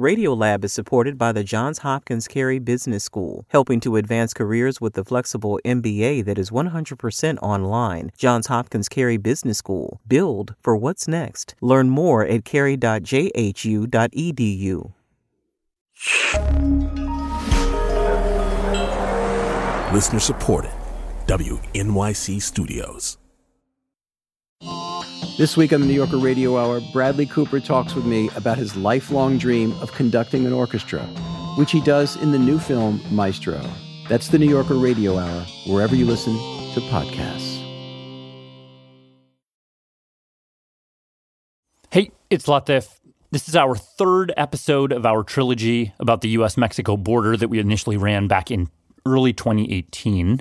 Radiolab is supported by the Johns Hopkins Carey Business School, helping to advance careers with the flexible MBA that is 100% online. Johns Hopkins Carey Business School. Build for what's next. Learn more at carey.jhu.edu. Listener supported. WNYC Studios. This week on the New Yorker Radio Hour, Bradley Cooper talks with me about his lifelong dream of conducting an orchestra, which he does in the new film Maestro. That's the New Yorker Radio Hour, wherever you listen to podcasts. Hey, it's Latif. This is our third episode of our trilogy about the US Mexico border that we initially ran back in early 2018.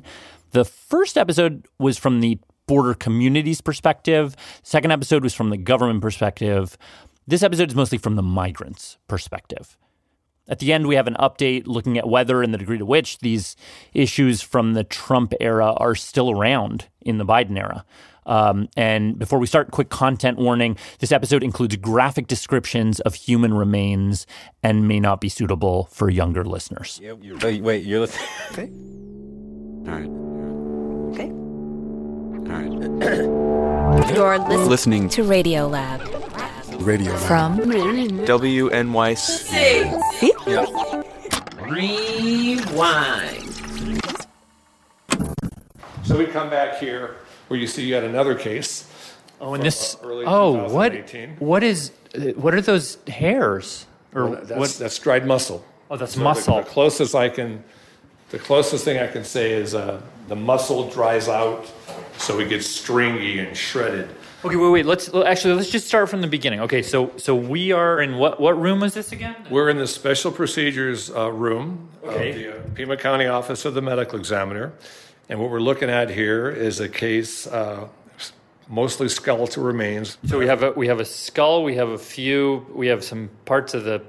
The first episode was from the border community's perspective. Second episode was from the government perspective. This episode is mostly from the migrants' perspective. At the end, we have an update looking at whether and the degree to which these issues from the Trump era are still around in the Biden era. Um, and before we start, quick content warning this episode includes graphic descriptions of human remains and may not be suitable for younger listeners. Yeah, wait, wait, you're listening. Okay. All right. Okay. All right. You're listening, Listening to Radio Lab Radio Lab. from WNYC. Rewind. So we come back here where you see yet another case. Oh, and from, this. uh, early Oh, what? 2018. What is? uh, What are those hairs? Or Well, that's, what? that's dried muscle. Oh, that's So the- muscle. The, closest I can, the closest thing I can say is uh, the muscle dries out, so it gets stringy and shredded. Okay, wait, wait. Let's actually let's just start from the beginning. Okay, so so we are in what what room was this again? We're in the special procedures uh, room Okay. of the uh, Pima County Office of the Medical Examiner, and what we're looking at here is a case uh, mostly skeletal remains. So we have a we have a skull. We have a few. We have some parts of the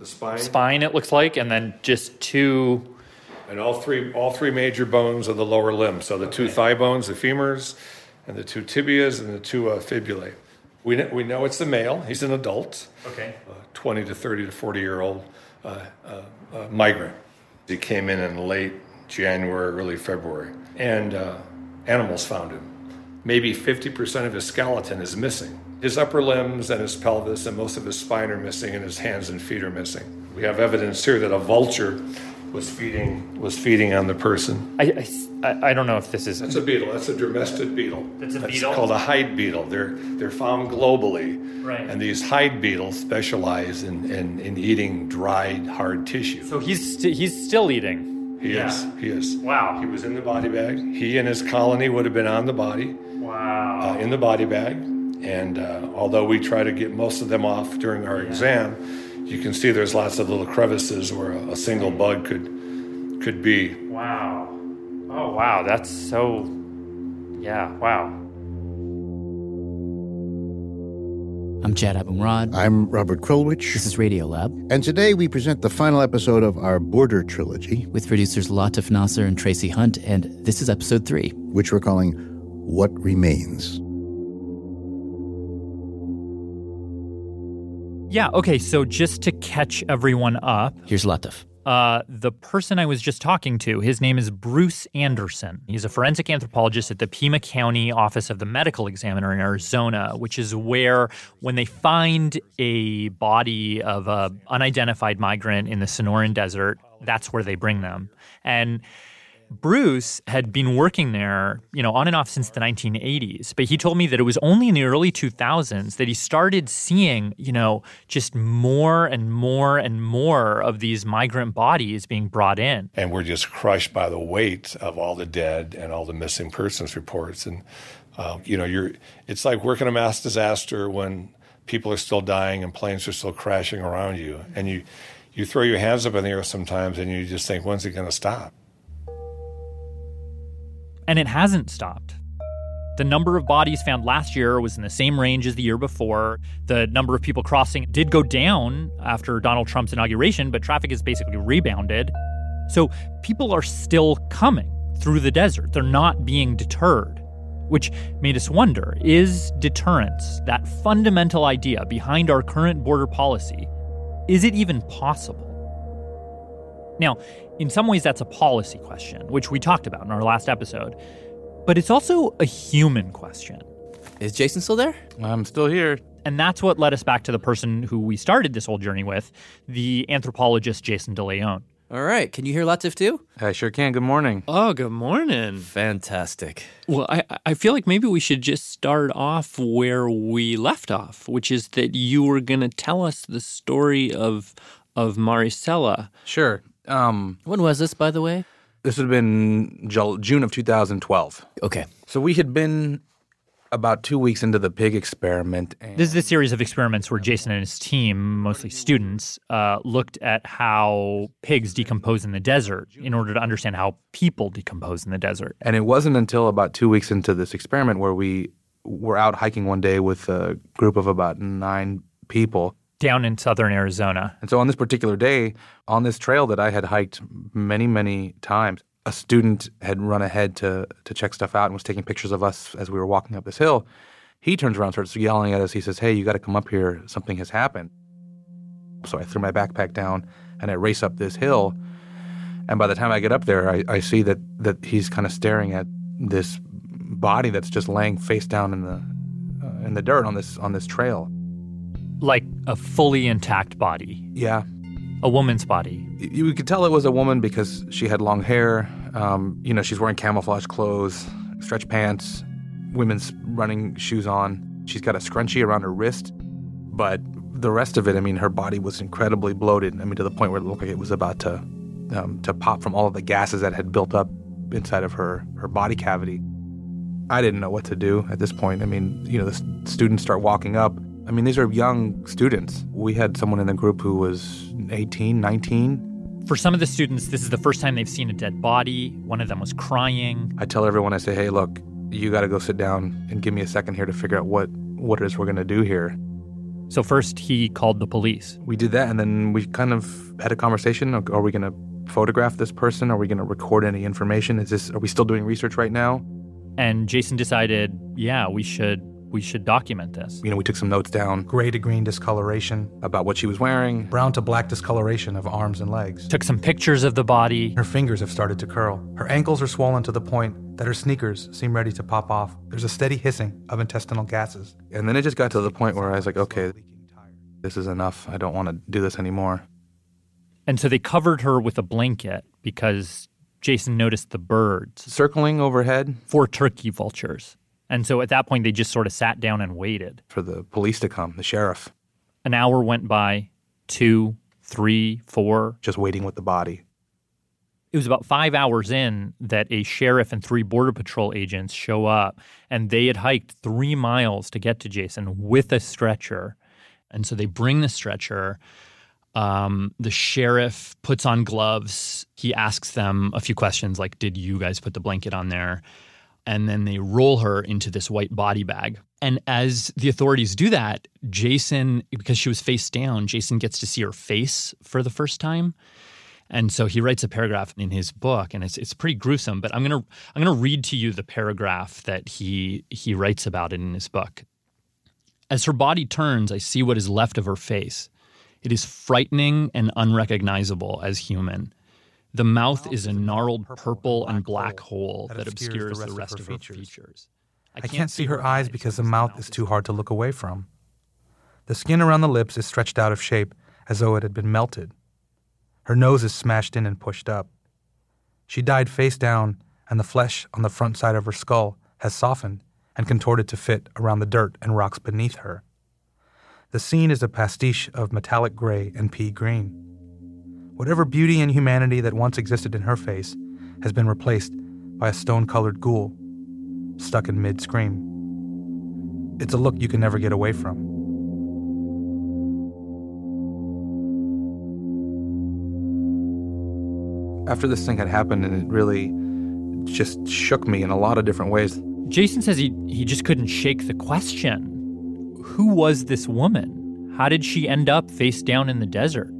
The spine, spine. It looks like, and then just two. And all three all three major bones of the lower limb. So the two thigh bones, the femurs, and the two tibias and the two uh, fibulae. We know, we know it's the male. He's an adult, Okay. uh, 20 to 30 to 40 year old uh, uh, uh, migrant. He came in in late January, early February, and uh, animals found him. Maybe 50% of his skeleton is missing. His upper limbs and his pelvis and most of his spine are missing, and his hands and feet are missing. We have evidence here that a vulture was feeding was feeding on the person. I, I, I- I don't know if this is. That's a beetle. That's a domestic beetle. That's a beetle? It's called a hide beetle. They're they're found globally. Right. And these hide beetles specialize in, in, in eating dried hard tissue. So he's st- he's still eating. he is. He is. Wow. He was in the body bag. He and his colony would have been on the body, Wow. uh, in the body bag. And uh, although we try to get most of them off during our exam, you can see there's lots of little crevices where a, a single bug could could be. Wow. Oh wow. That's so. Yeah. Wow. I'm Jad Abumrad. I'm Robert Krulwich, This is Radio Lab and today we present the final episode of our Border trilogy, with producers Latif Nasser and Tracy Hunt, and this is episode three. which we're calling What Remains. Yeah. Okay. So just to catch everyone up, Here's Latif. uh, the person I was just talking to, his name is Bruce Anderson. He's a forensic anthropologist at the Pima County Office of the Medical Examiner in Arizona, which is where, when they find a body of an unidentified migrant in the Sonoran Desert, that's where they bring them. And Bruce had been working there, you know, on and off since the 1980s, but he told me that it was only in the early 2000s that he started seeing, you know, just more and more and more of these migrant bodies being brought in. And we're just crushed by the weight of all the dead and all the missing persons reports. And, uh, you know, you're, it's like working a mass disaster when people are still dying and planes are still crashing around you. And you, you throw your hands up in the air sometimes and you just think, when's it going to stop? And it hasn't stopped. The number of bodies found last year was in the same range as the year before. The number of people crossing did go down after Donald Trump's inauguration, but traffic has basically rebounded. So people are still coming through the desert. They're not being deterred, which made us wonder is deterrence, that fundamental idea behind our current border policy, is it even possible? Now, in some ways, that's a policy question, which we talked about in our last episode, but it's also a human question. Is Jason still there? I'm still here. And that's what led us back to the person who we started this whole journey with, the anthropologist Jason De León. All right. Can you hear Latif too? I sure can. Good morning. Oh, good morning. Fantastic. Well, I, I feel like maybe we should just start off where we left off, which is that you were going to tell us the story of of Maricela. Sure. Um, when was this, by the way? This would have been June of 2012. Okay. So we had been about two weeks into the pig experiment. this is a series of experiments where Jason and his team, mostly students, uh, looked at how pigs decompose in the desert in order to understand how people decompose in the desert. And it wasn't until about two weeks into this experiment where we were out hiking one day with a group of about nine people down in southern Arizona. And so on this particular day, on this trail that I had hiked many, many times, a student had run ahead to to check stuff out and was taking pictures of us as we were walking up this hill. He turns around, starts yelling at us. He says, "Hey, you got to come up here! Something has happened." So I threw my backpack down and I race up this hill. And by the time I get up there, I, I see that that he's kind of staring at this body that's just laying face down in the uh, in the dirt on this on this trail like a fully intact body. Yeah. A woman's body. You could tell it was a woman because she had long hair. Um, you know, she's wearing camouflage clothes, stretch pants, women's running shoes on. She's got a scrunchie around her wrist. But the rest of it, I mean, her body was incredibly bloated. I mean, to the point where it looked like it was about to um, to pop from all of the gases that had built up inside of her her body cavity. I didn't know what to do at this point. I mean, you know, the students start walking up I mean, these are young students. We had someone in the group who was 18, 19. For some of the students, this is the first time they've seen a dead body. One of them was crying. I tell everyone, I say, hey, look, you got to go sit down and give me a second here to figure out what, what it is we're going to do here. So, first, he called the police. We did that, and then we kind of had a conversation. Are we going to photograph this person? Are we going to record any information? Is this, are we still doing research right now? And Jason decided, yeah, we should we should document this. You know, we took some notes down. Gray to green discoloration. About what she was wearing. Brown to black discoloration of arms and legs. Took some pictures of the body. Her fingers have started to curl. Her ankles are swollen to the point that her sneakers seem ready to pop off. There's a steady hissing of intestinal gases. And then it just got to the point where I was like, okay, this is enough. I don't want to do this anymore. And so they covered her with a blanket because Jason noticed the birds circling overhead. Four turkey vultures. And so at that point, they just sort of sat down and waited for the police to come, the sheriff. An hour went by, two, three, four. Just waiting with the body. It was about five hours in that a sheriff and three Border Patrol agents show up, and they had hiked three miles to get to Jason with a stretcher. And so they bring the stretcher. Um, the sheriff puts on gloves. He asks them a few questions like, Did you guys put the blanket on there? And then they roll her into this white body bag. And as the authorities do that, Jason, because she was face down, Jason gets to see her face for the first time. And so he writes a paragraph in his book, and it's it's pretty gruesome. But I'm gonna I'm gonna read to you the paragraph that he he writes about it in his book. As her body turns, I see what is left of her face. It is frightening and unrecognizable as human. The mouth is a gnarled purple and black hole that obscures the rest of her features. I can't see her eyes because the mouth is too hard to look away from. The skin around the lips is stretched out of shape as though it had been melted. Her nose is smashed in and pushed up. She died face down, and the flesh on the front side of her skull has softened and contorted to fit around the dirt and rocks beneath her. The scene is a pastiche of metallic gray and pea green. Whatever beauty and humanity that once existed in her face has been replaced by a stone colored ghoul stuck in mid scream. It's a look you can never get away from. After this thing had happened, and it really just shook me in a lot of different ways. Jason says he, he just couldn't shake the question Who was this woman? How did she end up face down in the desert?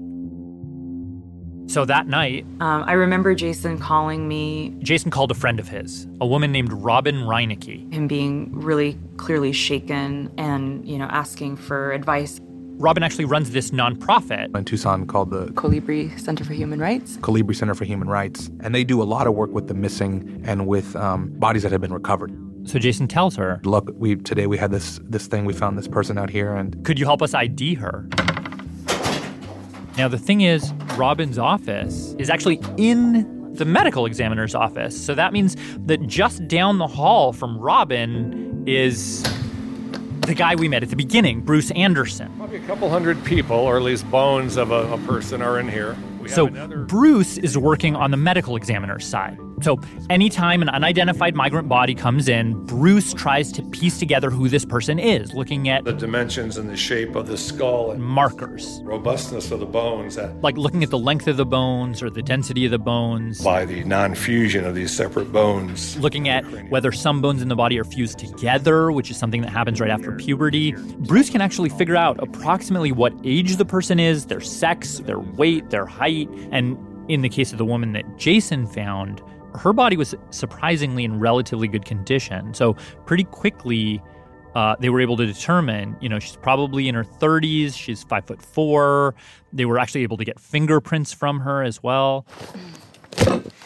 So that night, um, I remember Jason calling me. Jason called a friend of his, a woman named Robin Reineke. Him being really clearly shaken and, you know, asking for advice. Robin actually runs this nonprofit in Tucson called the Colibri Center for Human Rights. Colibri Center for Human Rights. And they do a lot of work with the missing and with um, bodies that have been recovered. So Jason tells her, "Look, we today we had this this thing. We found this person out here, and could you help us ID her?" Now, the thing is, Robin's office is actually in the medical examiner's office. So that means that just down the hall from Robin is the guy we met at the beginning, Bruce Anderson. Probably a couple hundred people, or at least bones of a, a person, are in here. We so Bruce is working on the medical examiner's side. So, anytime an unidentified migrant body comes in, Bruce tries to piece together who this person is, looking at the dimensions and the shape of the skull and markers, robustness of the bones, that, like looking at the length of the bones or the density of the bones, by the non fusion of these separate bones, looking at whether some bones in the body are fused together, which is something that happens right after puberty. Bruce can actually figure out approximately what age the person is, their sex, their weight, their height, and in the case of the woman that Jason found, her body was surprisingly in relatively good condition. So pretty quickly, uh, they were able to determine, you know, she's probably in her 30s. She's five foot four. They were actually able to get fingerprints from her as well.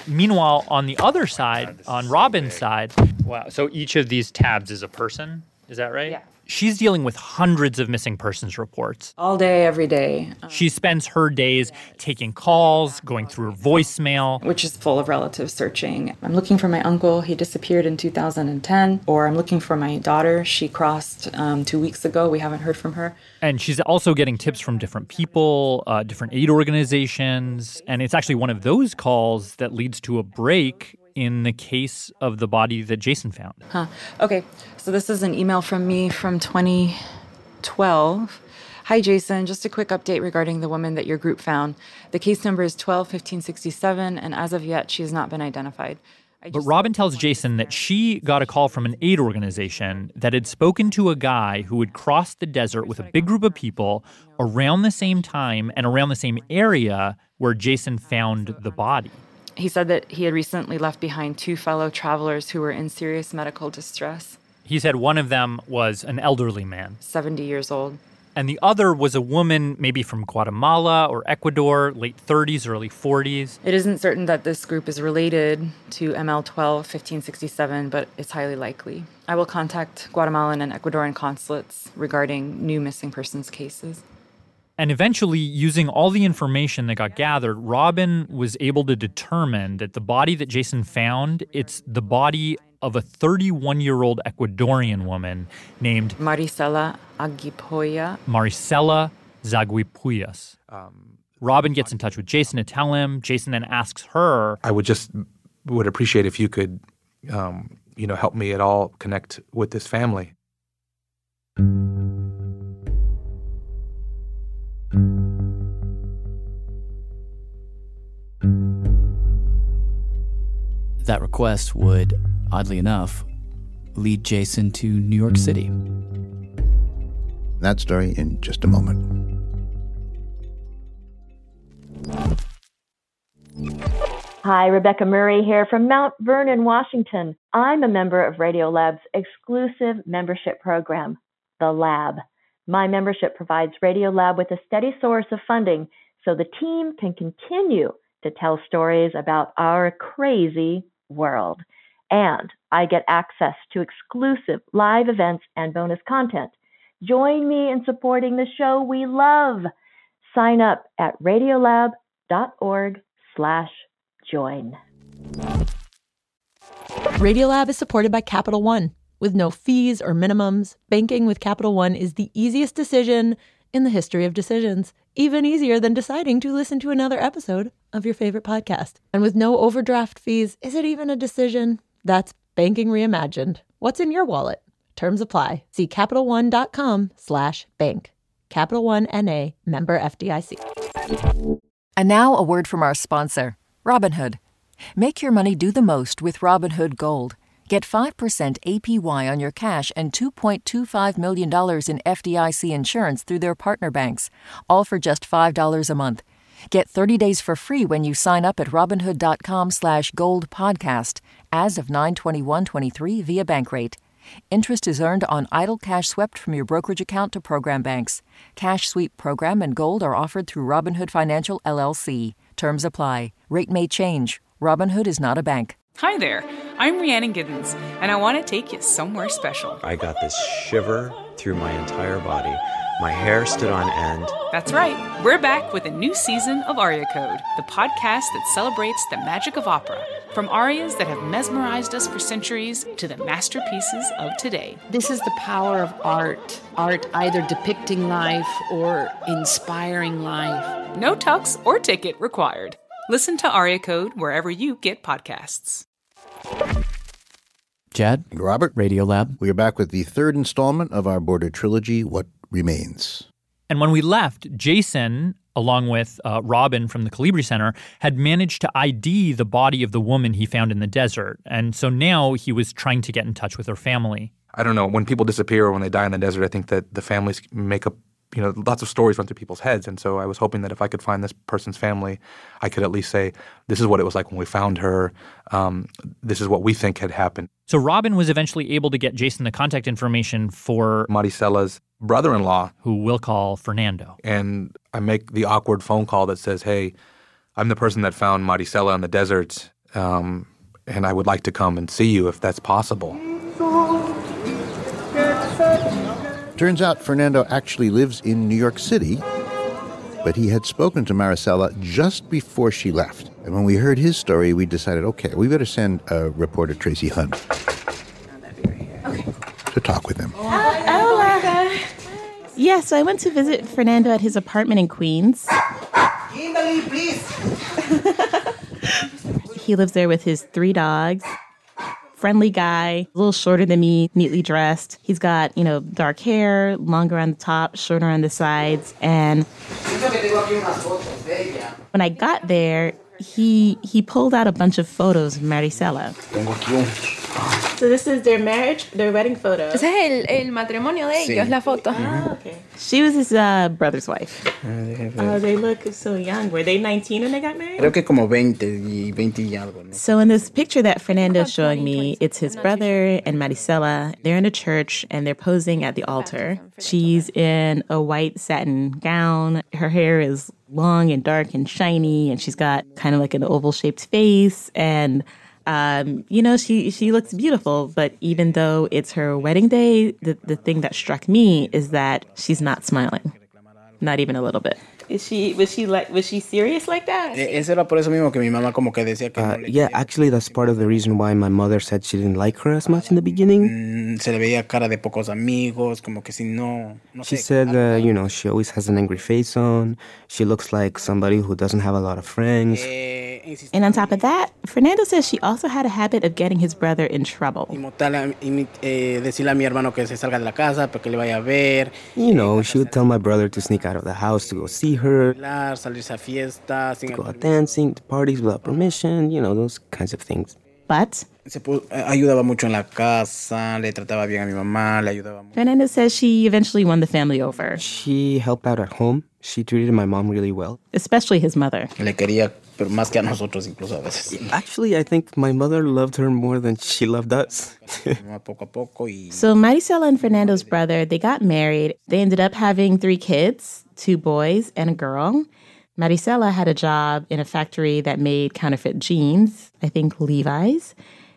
Meanwhile, on the other side, on Robin's side, wow. So each of these tabs is a person. Is that right? Yeah. She's dealing with hundreds of missing persons reports. All day, every day. She spends her days taking calls, going through her voicemail, which is full of relative searching. I'm looking for my uncle. He disappeared in 2010. Or I'm looking for my daughter. She crossed um, two weeks ago. We haven't heard from her. And she's also getting tips from different people, uh, different aid organizations. And it's actually one of those calls that leads to a break in the case of the body that Jason found. Huh. Okay. So this is an email from me from 2012. Hi, Jason. Just a quick update regarding the woman that your group found. The case number is 121567, and as of yet, she has not been identified. But Robin tells Jason that she got a call from an aid organization that had spoken to a guy who had crossed the desert with a big group of people around the same time and around the same area where Jason found the body. He said that he had recently left behind two fellow travelers who were in serious medical distress. He said one of them was an elderly man, 70 years old. And the other was a woman, maybe from Guatemala or Ecuador, late 30s, early 40s. It isn't certain that this group is related to ML 12 1567, but it's highly likely. I will contact Guatemalan and Ecuadorian consulates regarding new missing persons cases. And eventually, using all the information that got gathered, Robin was able to determine that the body that Jason found, it's the body of a 31-year-old Ecuadorian woman named Maricela Aguipoya. Maricela Zaguipuyas. Um, Robin gets in touch with Jason to tell him. Jason then asks her. I would just would appreciate if you could, um, you know, help me at all connect with this family. That request would, oddly enough, lead Jason to New York City. That story in just a moment. Hi, Rebecca Murray here from Mount Vernon, Washington. I'm a member of Radio Lab's exclusive membership program, The Lab. My membership provides Radio Lab with a steady source of funding so the team can continue to tell stories about our crazy world. And I get access to exclusive live events and bonus content. Join me in supporting the show we love. Sign up at radiolab.org slash join. Radiolab is supported by Capital One. With no fees or minimums, banking with Capital One is the easiest decision in the history of decisions. Even easier than deciding to listen to another episode of your favorite podcast. And with no overdraft fees, is it even a decision? That's banking reimagined. What's in your wallet? Terms apply. See CapitalOne.com slash bank. Capital One N.A. member FDIC. And now a word from our sponsor, Robinhood. Make your money do the most with Robinhood Gold. Get 5% APY on your cash and $2.25 million in FDIC insurance through their partner banks, all for just $5 a month. Get 30 days for free when you sign up at Robinhood.com slash gold podcast as of 921.23 via Bankrate. Interest is earned on idle cash swept from your brokerage account to program banks. Cash sweep program and gold are offered through Robinhood Financial LLC. Terms apply. Rate may change. Robinhood is not a bank. Hi there. I'm Rhiannon Giddens, and I want to take you somewhere special. I got this shiver through my entire body. My hair stood on end. That's right. We're back with a new season of Aria Code, the podcast that celebrates the magic of opera. From arias that have mesmerized us for centuries to the masterpieces of today. This is the power of art. Art either depicting life or inspiring life. No tux or ticket required. Listen to Aria Code wherever you get podcasts. Jad, Robert, Radio Lab. We are back with the third installment of our Border trilogy, What Remains. And when we left, Jason, along with uh, Robin from the Colibri Center, had managed to ID the body of the woman he found in the desert. And so now he was trying to get in touch with her family. I don't know. When people disappear or when they die in the desert, I think that the families make up, you know, lots of stories run through people's heads. And so I was hoping that if I could find this person's family, I could at least say, this is what it was like when we found her. Um, this is what we think had happened. So Robin was eventually able to get Jason the contact information for Maricela's brother in law, who we'll call Fernando. And I make the awkward phone call that says, hey, I'm the person that found Maricela in the desert, um, and I would like to come and see you if that's possible. Turns out Fernando actually lives in New York City, but he had spoken to Maricela just before she left. And when we heard his story, we decided, okay, we better send uh, reporter Tracy Hunt to talk with him. Hola. Yeah, so I went to visit Fernando at his apartment in Queens. Kimberly, please. He lives there with his three dogs. Friendly guy, a little shorter than me, neatly dressed. He's got, you know, dark hair, longer on the top, shorter on the sides. And when I got there, he he pulled out a bunch of photos of Maricela. So this is their marriage, their wedding photo. Ese es el, el matrimonio de ellos, Sí. la foto. Ah, okay. She was his uh, brother's wife. Oh, they look so young. Were they 19 when they got married? Creo que como 20 y 20 y algo. ¿no? So in this picture that Fernando's showing me, it's his brother and Maricela. They're in a church and they're posing at the altar. She's in a white satin gown. Her hair is long and dark and shiny, and she's got kind of like an oval shaped face. And um, you know, she she looks beautiful. But even though it's her wedding day, the the thing that struck me is that she's not smiling, not even a little bit. Is she was she like was she serious like that? Eh, Eso era por eso mismo que mi mamá como que decía que Uh, yeah, actually, that's part of the reason why my mother said she didn't like her as much in the beginning. mm, se le veía cara de pocos amigos, como que si no, no She said, uh, you know, she always has an angry face on. She looks like somebody who doesn't have a lot of friends. And on top of that, Fernando says she also had a habit of getting his brother in trouble. Tal, a- imi- eh, decirle a mi hermano que se salga de la casa para que le vaya a ver, You know, she would tell my brother to sneak out of the house to go see her, bailar, salirse a fiestas, sin to go out dancing, to parties without permission, you know, those kinds of things. But se pu- eh, ayudaba mucho en la casa, le trataba bien a mi mamá, le ayudaba mucho. Fernando says she eventually won the family over, She helped out at home. She treated my mom really well. especially his mother. Le quería, pero más que a nosotros incluso a veces. Actually, I think my mother loved her more than she loved us. poco a poco y So Maricela and Fernando's brother, they got married. They ended up having three kids, two boys and a girl. Maricela had a job in a factory that made counterfeit jeans, I think Levi's.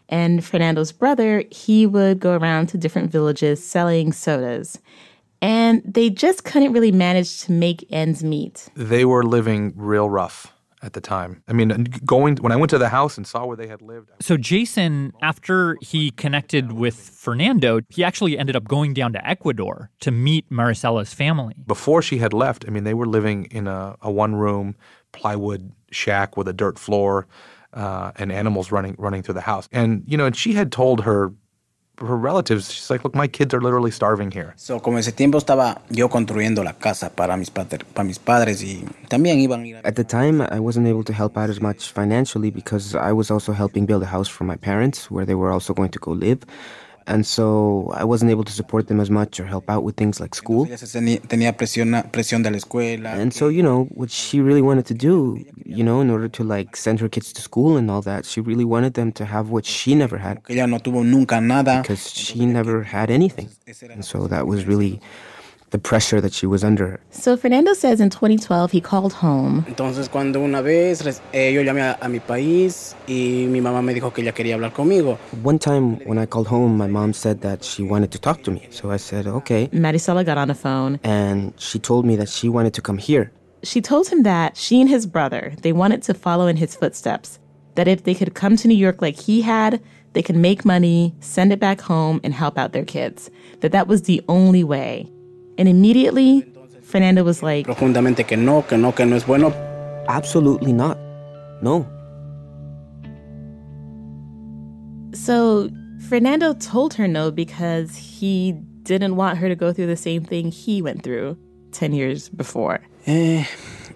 And Fernando's brother, he would go around to different villages selling sodas. And they just couldn't really manage to make ends meet. They were living real rough. At the time. I mean, going when I went to the house and saw where they had lived. So Jason, after he connected with Fernando, he actually ended up going down to Ecuador to meet Maricela's family. Before she had left, I mean, they were living in a, a one-room plywood shack with a dirt floor uh, and animals running running through the house. And you know, and she had told her her relatives, she's like, look, my kids are literally starving here. So, como ese tiempo estaba yo construyendo la casa para mis, pater, para mis padres y también iban a ir. At the time, I wasn't able to help out as much financially because I was also helping build a house for my parents where they were also going to go live and so I wasn't able to support them as much or help out with things like school. And so, you know, what she really wanted to do, you know, in order to like send her kids to school and all that, she really wanted them to have what she never had. Because she never had anything. And so that was really the pressure that she was under. So Fernando says in 2012 he called home. Entonces cuando una vez eh, yo llamé a, a, mi país y mi mamá me dijo que ella quería hablar conmigo. One time when I called home, my mom said that she wanted to talk to me. So I said, okay. Maricela got on the phone. And she told me that she wanted to come here. She told him that she and his brother, they wanted to follow in his footsteps. That if they could come to New York like he had, they could make money, send it back home, and help out their kids. That that was the only way. And immediately, Fernando was like, Profundamente que no, que no, que no es bueno. Absolutely not. No. So Fernando told her no because he didn't want her to go through the same thing he went through 10 years before. Eh,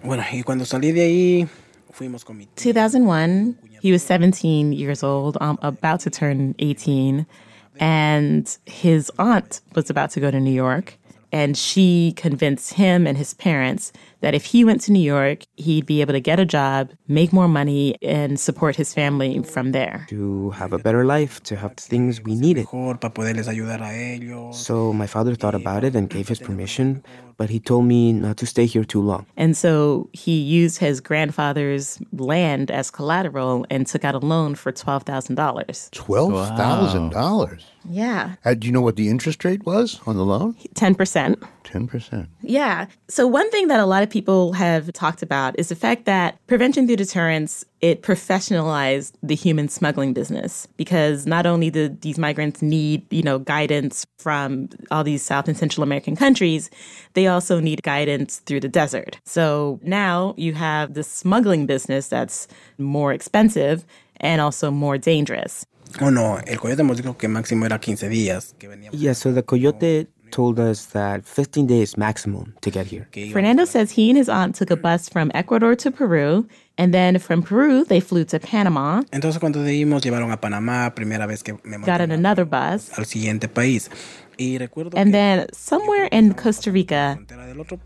bueno, y cuando salí de ahí, fuimos con mi 2001, he was 17 years old, um, about to turn 18, and his aunt was about to go to New York. And she convinced him and his parents that if he went to New York, he'd be able to get a job, make more money, and support his family from there. To have a better life, to have the things we needed. So my father thought about it and gave his permission, but he told me not to stay here too long. And so he used his grandfather's land as collateral and took out a loan for $12,000. $12,000? Wow. Yeah. Uh, do you know what the interest rate was on the loan? 10%. 10%. Yeah. So one thing that a lot of people have talked about is the fact that prevention through deterrence it professionalized the human smuggling business because not only did these migrants need, you know, guidance from all these South and Central American countries, they also need guidance through the desert. So now you have the smuggling business that's more expensive and also more dangerous. Oh no, el coyote nos dijo que máximo era 15 días. Yeah, so the coyote told us that 15 days maximum to get here. Fernando says he and his aunt took a bus from Ecuador to Peru, and then from Peru they flew to Panama. Entonces cuando dimos llevaron a Panamá, primera vez que me got in another bus. Al siguiente país. And then somewhere in Costa Rica,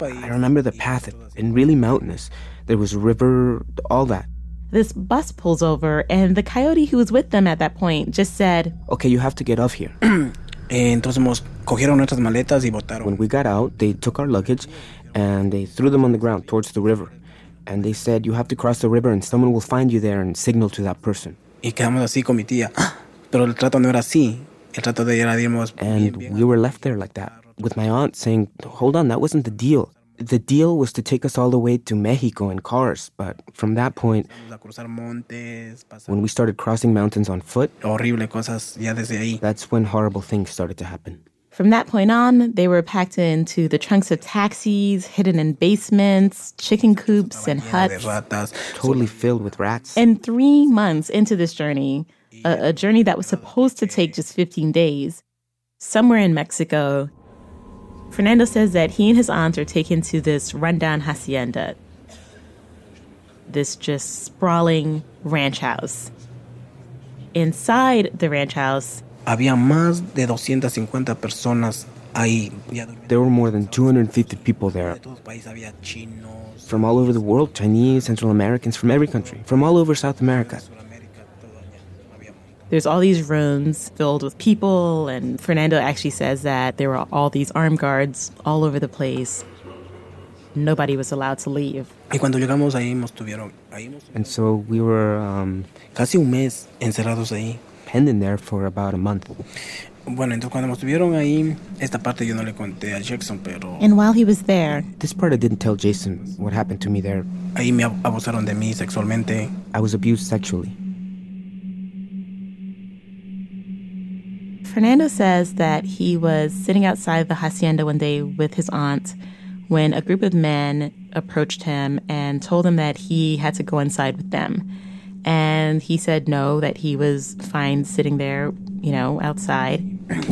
I remember the path had been really mountainous. There was a river, all that. This bus pulls over, and the coyote who was with them at that point just said, Okay, you have to get off here. Eh, entonces cogieron nuestras maletas y botaron. When we got out, they took our luggage and they threw them on the ground towards the river. And they said, You have to cross the river and someone will find you there and signal to that person. Y quedamos así con mi tía. Pero el trato no era así. El trato de ella dimos. And we were left there like that, with my aunt saying, Hold on, that wasn't the deal. The deal was to take us all the way to Mexico in cars, but from that point, when we started crossing mountains on foot, that's when horrible things started to happen. From that point on, they were packed into the trunks of taxis, hidden in basements, chicken coops, and huts. Totally filled with rats. And three months into this journey, a, a journey that was supposed to take just 15 days, somewhere in Mexico, Fernando says that he and his aunt are taken to this rundown hacienda, this just sprawling ranch house. Inside the ranch house, había más de 250 personas ahí. There were more than 250 people there. From all over the world, Chinese, Central Americans, from every country, from all over South America. There's all these rooms filled with people, and Fernando actually says that there were all these armed guards all over the place. Nobody was allowed to leave. Y cuando llegamos ahí, nos tuvieron, ahí nos... And so we were um, casi un mes encerrados ahí. Penned in there for about a month. Bueno, entonces cuando me estuvieron ahí, esta parte yo no le conté a Jackson, pero And while he was there, This part I didn't tell Jason what happened to me there. ahí me abusaron de mí sexualmente. I was abused sexually. Fernando says that he was sitting outside the hacienda one day with his aunt when a group of men approached him and told him that he had to go inside with them. And he said no, that he was fine sitting there, you know, outside.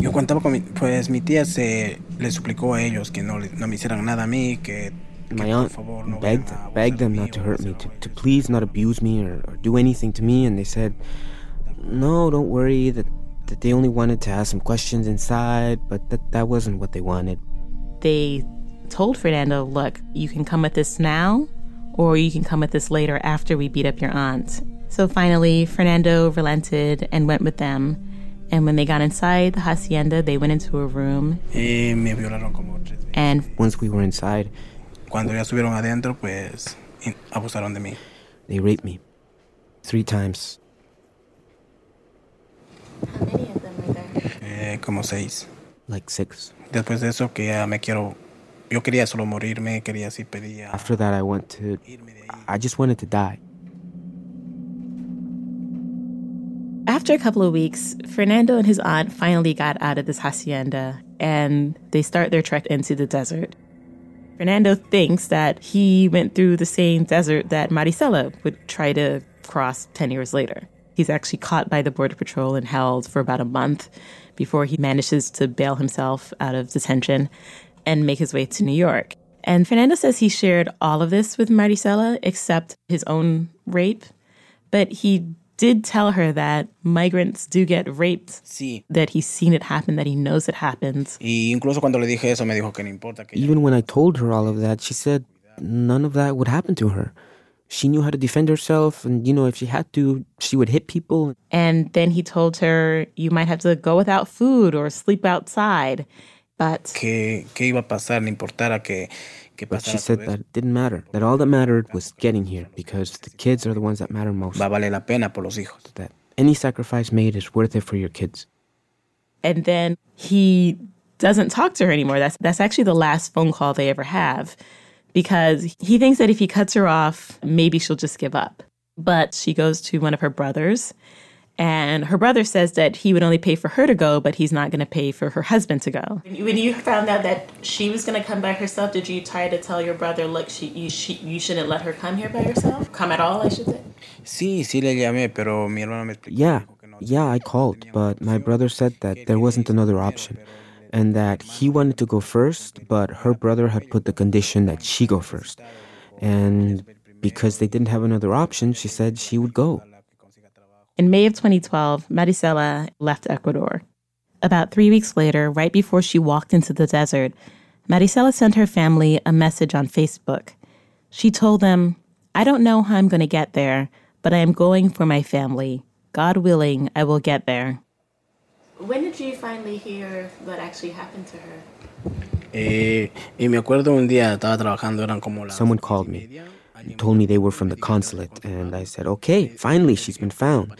Yo contaba con mi, pues mi tía se le suplicó a ellos que no, no me hicieran nada a mí, que My aunt begged begged them not to hurt me, to, to please not abuse me or, or do anything to me, and they said, "No, don't worry. That that they only wanted to ask some questions inside, but that that wasn't what they wanted." They told Fernando, look, you can come with us now, or you can come with us later after we beat up your aunt. So finally, Fernando relented and went with them. And when they got inside the hacienda, they went into a room. me violaron como tres veces. And Once we were inside, Cuando ya estuvieron adentro, pues abusaron de mí. they raped me three times. How many of them were there? Eh, como seis. Like six. Después de eso, que ya me quiero. Yo quería solo morirme, quería así pedía. After that, I went to. I just wanted to die. After a couple of weeks, Fernando and his aunt finally got out of this hacienda and they start their trek into the desert. Fernando thinks that he went through the same desert that Maricela would try to cross 10 years later. He's actually caught by the Border Patrol and held for about a month before he manages to bail himself out of detention and make his way to New York. And Fernando says he shared all of this with Maricela except his own rape, but he did tell her that migrants do get raped, Sí. that he's seen it happen, that he knows it happens. Y incluso cuando le dije eso, me dijo que no importa. Que Even when I told her all of that, she said none of that would happen to her. She knew how to defend herself, and you know, if she had to, she would hit people. And then he told her, You might have to go without food or sleep outside. But que, que iba a pasar, no importara que, que But she said that it didn't matter. That all that mattered was getting here because the kids are the ones that matter most. Va valer la pena por los hijos. That any sacrifice made is worth it for your kids. and then he doesn't talk to her anymore. That's that's actually the last phone call they ever have because he thinks that if he cuts her off, maybe she'll just give up. But she goes to one of her brothers and her brother says that he would only pay for her to go, but he's not going to pay for her husband to go. When you found out that she was going to come by herself, did you try to tell your brother, look, she, you, she, you shouldn't let her come here by herself? Come at all, I should say. Sí, sí le llamé, pero mi hermano me explicó. Yeah, yeah, I called, but my brother said that there wasn't another option. And that he wanted to go first, but her brother had put the condition that she go first. And because they didn't have another option, she said she would go. In May of 2012, Maricela left Ecuador. About three weeks later, right before she walked into the desert, Maricela sent her family a message on Facebook. She told them, I don't know how I'm going to get there, but I am going for my family. God willing, I will get there. When did you finally hear what actually happened to her? Eh, y me acuerdo un día estaba trabajando, eran como las. Someone called me and told me they were from the consulate, and I said, okay, finally, she's been found.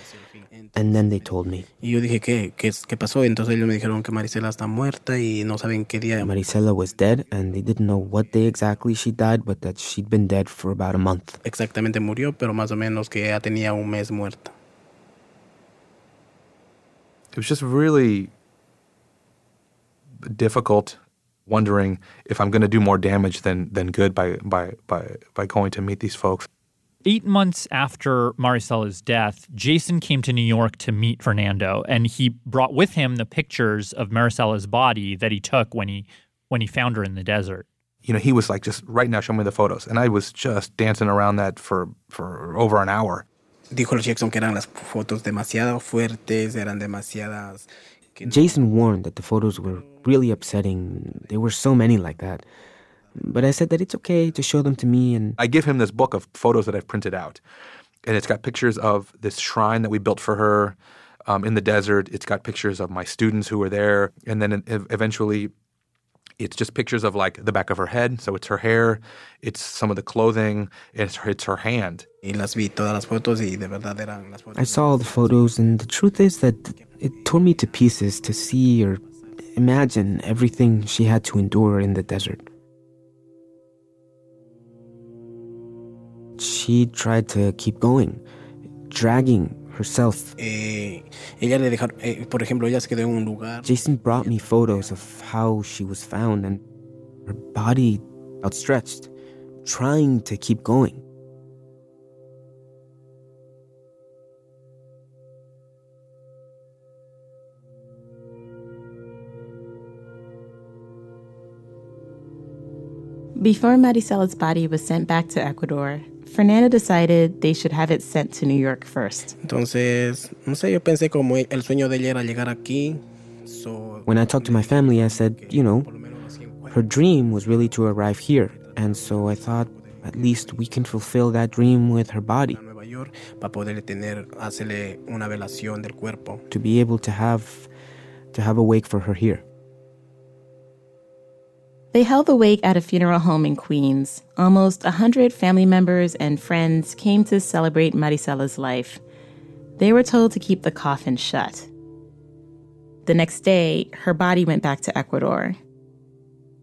And then they told me Y yo dije, ¿qué? ¿Qué, qué pasó? Entonces ellos me dijeron que Marisela está muerta y no saben qué día. Maricela was dead, and they didn't know what day exactly she died, but that she'd been dead for about a month. Exactamente murió, pero más o menos que ya tenía un mes muerta. It was just really difficult wondering if I'm going to do more damage than than good by by by by going to meet these folks. Eight months after Maricela's death, Jason came to New York to meet Fernando, and he brought with him the pictures of Maricela's body that he took when he when he found her in the desert. You know, he was like, just right now, show me the photos, and I was just dancing around that for for over an hour. Dijo Jackson que eran las fotos demasiado fuertes, eran demasiadas. Jason warned that the photos were really upsetting. There were so many like that. But I said that it's okay to show them to me, and I give him this book of photos that I've printed out, and it's got pictures of this shrine that we built for her um, in the desert. It's got pictures of my students who were there, and then eventually, It's just pictures of like the back of her head. So it's her hair, it's some of the clothing, it's her, it's her hand. I saw all the photos, and the truth is that it tore me to pieces to see or imagine everything she had to endure in the desert. She tried to keep going, dragging herself. Eh, ella le dejaron, eh, por ejemplo, ella se quedó en un lugar. Jason brought me photos of how she was found and her body outstretched, trying to keep going. Before Maricela's body was sent back to Ecuador, Fernanda decided they should have it sent to New York first. Entonces, no sé, yo pensé como el sueño de ella era llegar aquí. So, When I talked to my family, I said, you know, her dream was really to arrive here. And so I thought, at least we can fulfill that dream with her body. Nueva York para poder tener, hacerle una velación del cuerpo. To be able to have to have a wake for her here. They held the wake at a funeral home in Queens. Almost a hundred family members and friends came to celebrate Maricela's life. They were told to keep the coffin shut. The next day, her body went back to Ecuador.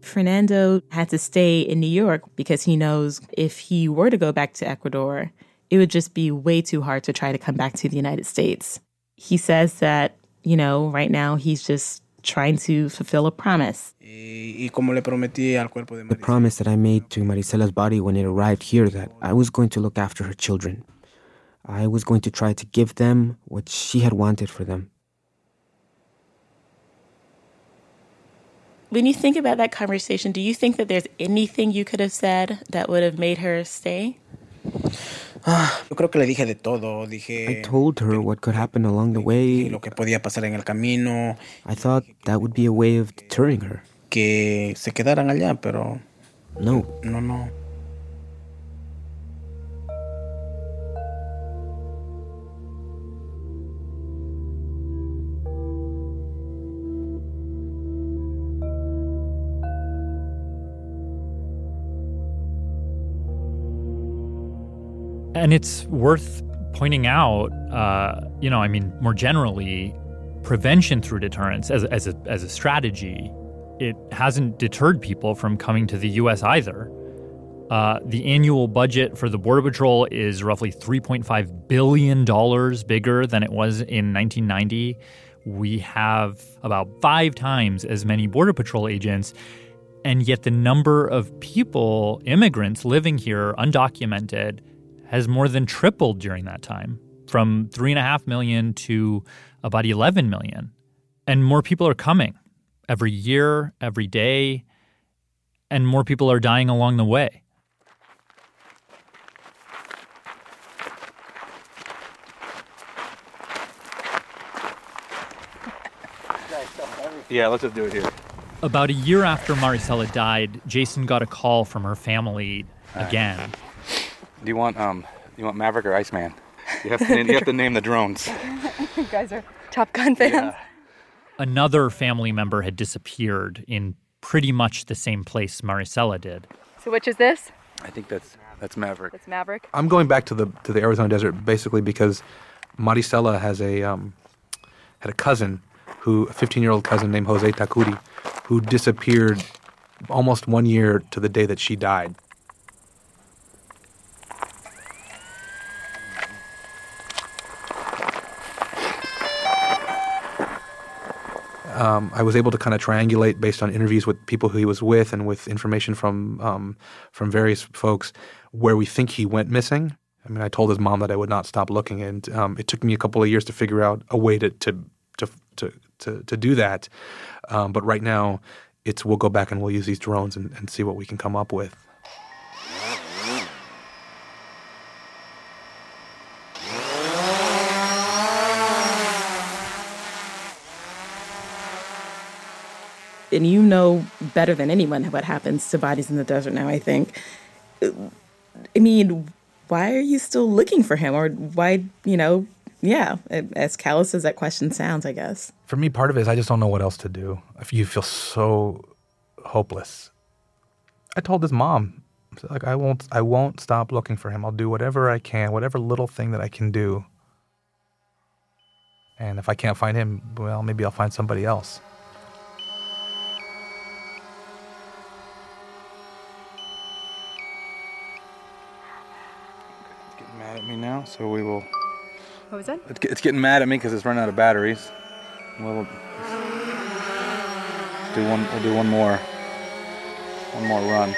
Fernando had to stay in New York because he knows if he were to go back to Ecuador, it would just be way too hard to try to come back to the United States. He says that, you know, right now he's just trying to fulfill a promise. Y como le prometí al cuerpo de The promise that I made to Maricela's body when it arrived here that I was going to look after her children. I was going to try to give them what she had wanted for them. When you think about that conversation, do you think that there's anything you could have said that would have made her stay? Yo creo que le dije de todo. Dije I told her what could happen along the way. lo que podía pasar en el camino. I thought that would be a way of deterring her. Que se quedaran allá, pero No, no, no. And it's worth pointing out, uh, you know, I mean, more generally, prevention through deterrence as, as, a, as a strategy, it hasn't deterred people from coming to the U.S. either. Uh, the annual budget for the Border Patrol is roughly $3.5 billion bigger than it was in 1990. We have about five times as many Border Patrol agents, and yet the number of people, immigrants living here undocumented, has more than tripled during that time from 3.5 million to about 11 million. And more people are coming every year, every day, and more people are dying along the way. Yeah, let's just do it here. About a year after Maricela died, Jason got a call from her family again. Do you want um you want Maverick or Iceman? You have to, you have to name the drones. you guys are Top Gun fans. Another family member had disappeared in pretty much the same place Maricela did. So which is this? I think that's that's Maverick. That's Maverick. I'm going back to the to the Arizona desert basically because Maricela has a um, had a cousin who a 15 year old cousin named Jose Takuri who disappeared almost one year to the day that she died. Um, I was able to kind of triangulate based on interviews with people who he was with and with information from um, from various folks where we think he went missing. I mean, I told his mom that I would not stop looking, and um, it took me a couple of years to figure out a way to to to to to, to do that. Um, but right now, it's we'll go back and we'll use these drones and, and see what we can come up with. And you know better than anyone what happens to bodies in the desert now, I think. I mean, why are you still looking for him? Or why, you know, yeah, as callous as that question sounds, I guess. For me, part of it is I just don't know what else to do. If you feel so hopeless. I told his mom, like I won't I won't stop looking for him. I'll do whatever I can, whatever little thing that I can do. And if I can't find him, well, maybe I'll find somebody else. At me now, so we will. What was that? It's, getting mad at me because it's running out of batteries. We'll do one. We'll do one more. One more run.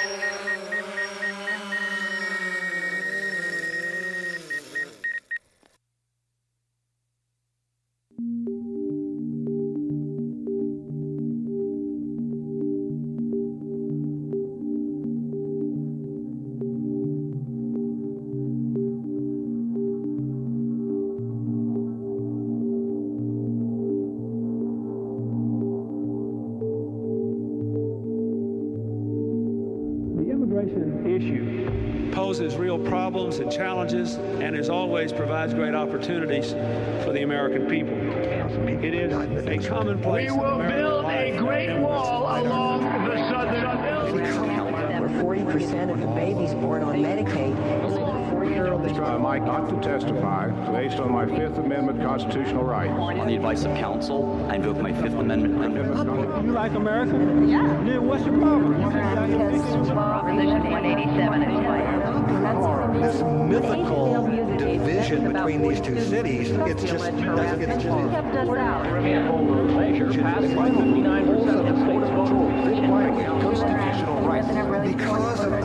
Between these two cities, it's just, it's just. Measure passed by 59% of the state's Constitutional rights. Because of the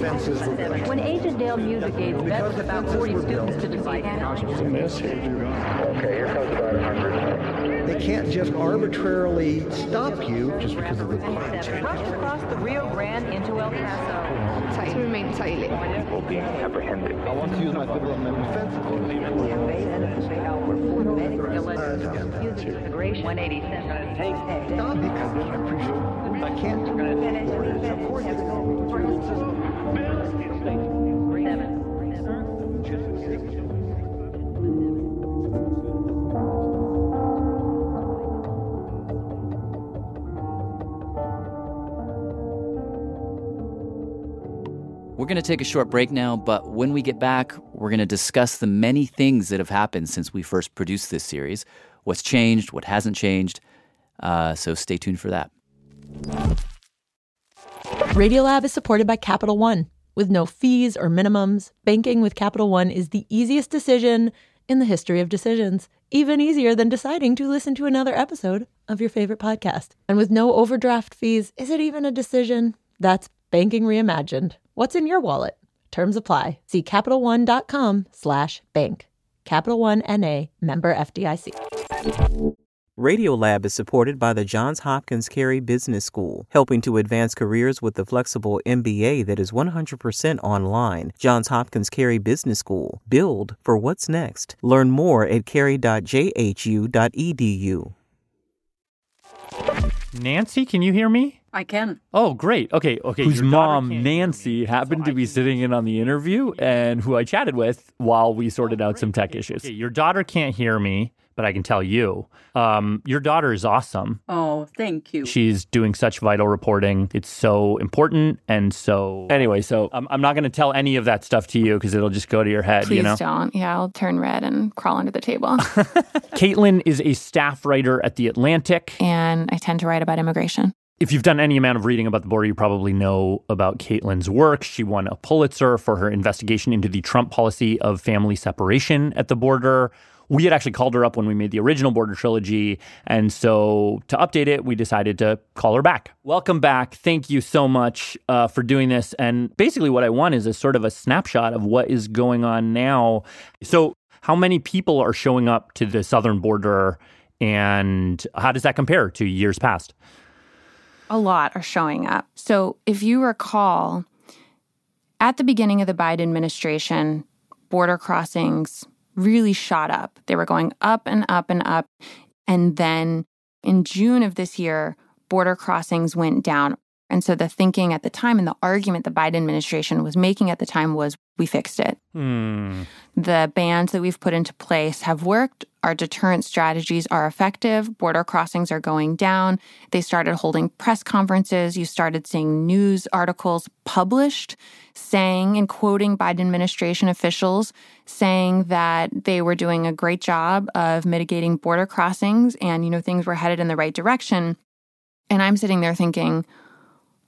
fences. When Agent Dale Music bets about 40 students to defeat Okay, here comes about 100. They can't just arbitrarily stop you just because of the climate change. Rushed across the Rio Grande into El Paso. To remain silent. People being apprehended. I want to use my Fifth Amendment Immigration 187. Not because I appreciate I can't. We're going to take a short break now, but when we get back, we're going to discuss the many things that have happened since we first produced this series what's changed, what hasn't changed. Uh, so stay tuned for that. Radiolab is supported by Capital One. With no fees or minimums, banking with Capital One is the easiest decision in the history of decisions, even easier than deciding to listen to another episode of your favorite podcast. And with no overdraft fees, is it even a decision? That's banking reimagined. What's in your wallet? Terms apply. See CapitalOne.com slash bank. Capital One N.A. member FDIC. Radiolab is supported by the Johns Hopkins Carey Business School, helping to advance careers with the flexible MBA that is 100% online. Johns Hopkins Carey Business School. Build for what's next. Learn more at carey.jhu.edu. Nancy, can you hear me? I can. Oh, great. Okay, okay. Whose mom, Nancy, happened to be sitting in on the interview and who I chatted with while we sorted out some tech issues. Okay, your daughter can't hear me, but I can tell you. Um, your daughter is awesome. Oh, thank you. She's doing such vital reporting. It's so important. And so, anyway, so I'm, I'm not going to tell any of that stuff to you because it'll just go to your head, Please you know? don't. Yeah, I'll turn red and crawl under the table. Caitlin is a staff writer at The Atlantic. and I tend to write about immigration. If you've done any amount of reading about the border, you probably know about Caitlin's work. She won a Pulitzer for her investigation into the Trump policy of family separation at the border. We had actually called her up when we made the original border trilogy. And so to update it, we decided to call her back. Welcome back. Thank you so much uh, for doing this. And basically, what I want is a sort of a snapshot of what is going on now. So, how many people are showing up to the southern border? And how does that compare to years past? A lot are showing up. So, if you recall, at the beginning of the Biden administration, border crossings really shot up. They were going up and up and up. And then in June of this year, border crossings went down. And so the thinking at the time and the argument the Biden administration was making at the time was we fixed it. Hmm. The bans that we've put into place have worked. Our deterrent strategies are effective. Border crossings are going down. They started holding press conferences. You started seeing news articles published saying and quoting Biden administration officials saying that they were doing a great job of mitigating border crossings and, you know, things were headed in the right direction. And I'm sitting there thinking,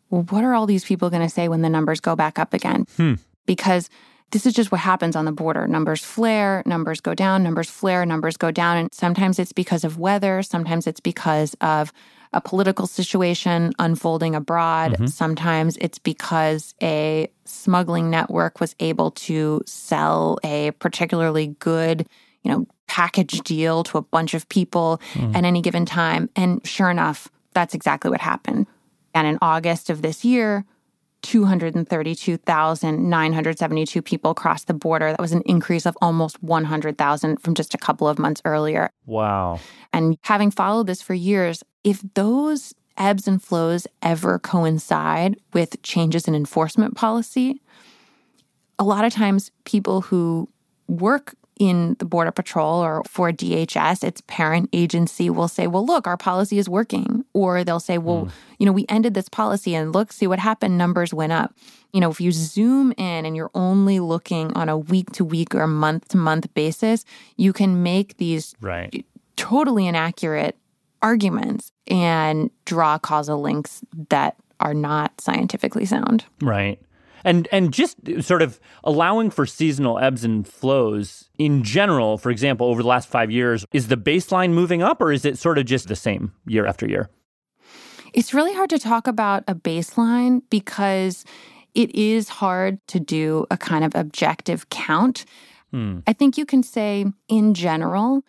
what are all these people going to say when the numbers go back up again? Hmm. Because this is just what happens on the border. Numbers flare, numbers go down, numbers flare, numbers go down. And sometimes it's because of weather, sometimes it's because of a political situation unfolding abroad. Mm-hmm. Sometimes it's because a smuggling network was able to sell a particularly good, you know, package deal to a bunch of people Mm. at any given time. And sure enough, that's exactly what happened. And in August of this year, 232,972 people crossed the border. That was an increase of almost 100,000 from just a couple of months earlier. Wow. And having followed this for years, if those ebbs and flows ever coincide with changes in enforcement policy, a lot of times people who work in the Border Patrol or for DHS, its parent agency will say, well, look, our policy is working. Or they'll say, well, hmm. you know, we ended this policy and look, see what happened, numbers went up. You know, if you zoom in and you're only looking on a week to week or month to month basis, you can make these Right. totally inaccurate arguments and draw causal links that are not scientifically sound. Right. And and just sort of allowing for seasonal ebbs and flows in general, for example, over the last 5 years, is the baseline moving up or is it sort of just the same year after year? It's really hard to talk about a baseline because it is hard to do a kind of objective count. Hmm. I think you can say, in general,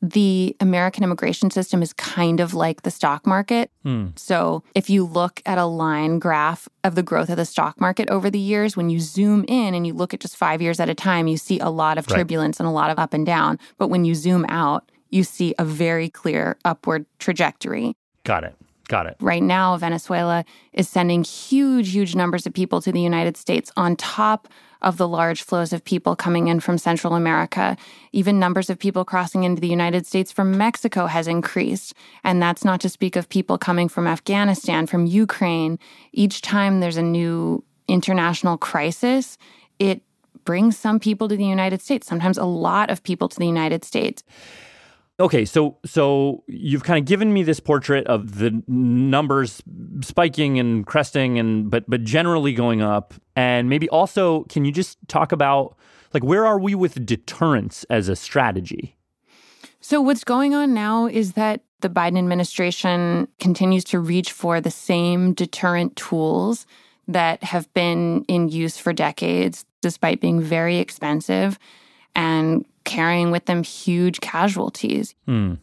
the American immigration system is kind of like the stock market. Hmm. So, if you look at a line graph of the growth of the stock market over the years, when you zoom in and you look at just five years at a time, you see a lot of Right. turbulence and a lot of up and down. But when you zoom out, you see a very clear upward trajectory. Got it. Got it. Right now, Venezuela is sending huge, huge numbers of people to the United States on top of the large flows of people coming in from Central America. Even numbers of people crossing into the United States from Mexico has increased. And that's not to speak of people coming from Afghanistan, from Ukraine. Each time there's a new international crisis, it brings some people to the United States, sometimes a lot of people to the United States. Okay, so so you've kind of given me this portrait of the numbers spiking and cresting and but but generally going up and maybe also can you just talk about like where are we with deterrence as a strategy? So, what's going on now is that the Biden administration continues to reach for the same deterrent tools that have been in use for decades, despite being very expensive and carrying with them huge casualties. Hmm.